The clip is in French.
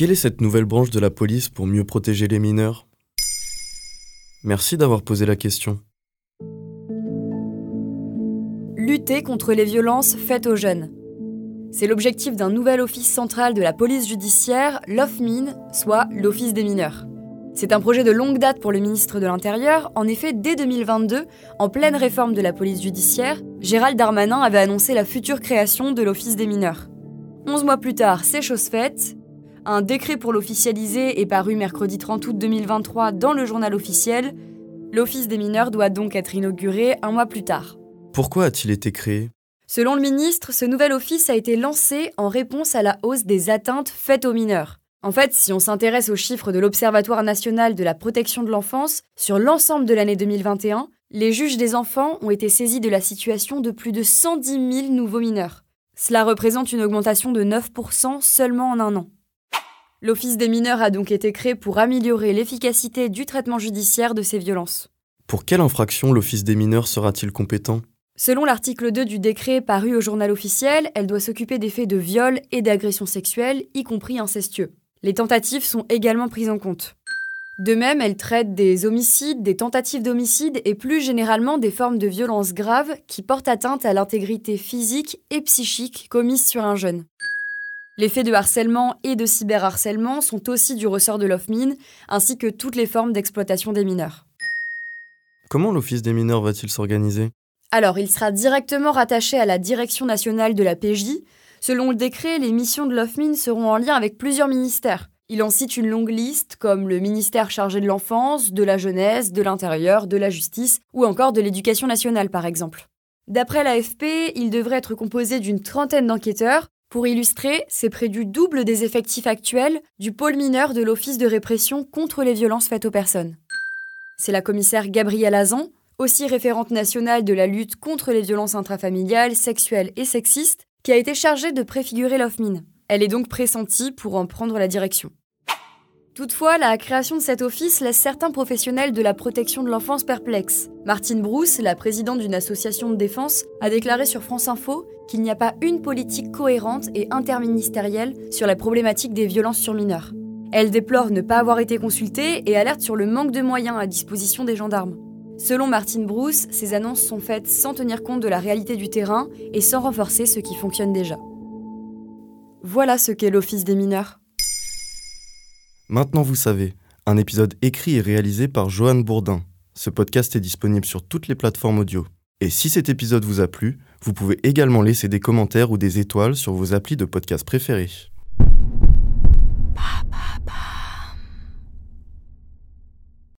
Quelle est cette nouvelle branche de la police pour mieux protéger les mineurs? Merci d'avoir posé la question. Lutter contre les violences faites aux jeunes. C'est l'objectif d'un nouvel office central de la police judiciaire, l'OFMIN, soit l'Office des mineurs. C'est un projet de longue date pour le ministre de l'Intérieur. En effet, dès 2022, en pleine réforme de la police judiciaire, Gérald Darmanin avait annoncé la future création de l'Office des mineurs. Onze mois plus tard, c'est chose faite. Un décret pour l'officialiser est paru mercredi 30 août 2023 dans le journal officiel. L'Office des mineurs doit donc être inauguré un mois plus tard. Pourquoi a-t-il été créé? Selon le ministre, ce nouvel office a été lancé en réponse à la hausse des atteintes faites aux mineurs. En fait, si on s'intéresse aux chiffres de l'Observatoire national de la protection de l'enfance, sur l'ensemble de l'année 2021, les juges des enfants ont été saisis de la situation de plus de 110 000 nouveaux mineurs. Cela représente une augmentation de 9% seulement en un an. L'Office des mineurs a donc été créé pour améliorer l'efficacité du traitement judiciaire de ces violences. Pour quelle infraction l'Office des mineurs sera-t-il compétent? Selon l'article 2 du décret paru au journal officiel, elle doit s'occuper des faits de viol et d'agression sexuelle, y compris incestueux. Les tentatives sont également prises en compte. De même, elle traite des homicides, des tentatives d'homicide et plus généralement des formes de violences graves qui portent atteinte à l'intégrité physique et psychique commises sur un jeune. Les faits de harcèlement et de cyberharcèlement sont aussi du ressort de l'OFMIN, ainsi que toutes les formes d'exploitation des mineurs. Comment l'Office des mineurs va-t-il s'organiser? Alors, il sera directement rattaché à la Direction nationale de la PJ. Selon le décret, les missions de l'OFMIN seront en lien avec plusieurs ministères. Il en cite une longue liste, comme le ministère chargé de l'enfance, de la jeunesse, de l'intérieur, de la justice, ou encore de l'éducation nationale, par exemple. D'après l'AFP, il devrait être composé d'une trentaine d'enquêteurs. Pour illustrer, c'est près du double des effectifs actuels du pôle mineur de l'Office de répression contre les violences faites aux personnes. C'est la commissaire Gabrielle Azan, aussi référente nationale de la lutte contre les violences intrafamiliales, sexuelles et sexistes, qui a été chargée de préfigurer l'OFMIN. Elle est donc pressentie pour en prendre la direction. Toutefois, la création de cet office laisse certains professionnels de la protection de l'enfance perplexes. Martine Brousse, la présidente d'une association de défense, a déclaré sur France Info qu'il n'y a pas une politique cohérente et interministérielle sur la problématique des violences sur mineurs. Elle déplore ne pas avoir été consultée et alerte sur le manque de moyens à disposition des gendarmes. Selon Martine Brousse, ces annonces sont faites sans tenir compte de la réalité du terrain et sans renforcer ce qui fonctionne déjà. Voilà ce qu'est l'Office des mineurs. Maintenant vous savez, un épisode écrit et réalisé par Johan Bourdin. Ce podcast est disponible sur toutes les plateformes audio. Et si cet épisode vous a plu, vous pouvez également laisser des commentaires ou des étoiles sur vos applis de podcast préférés.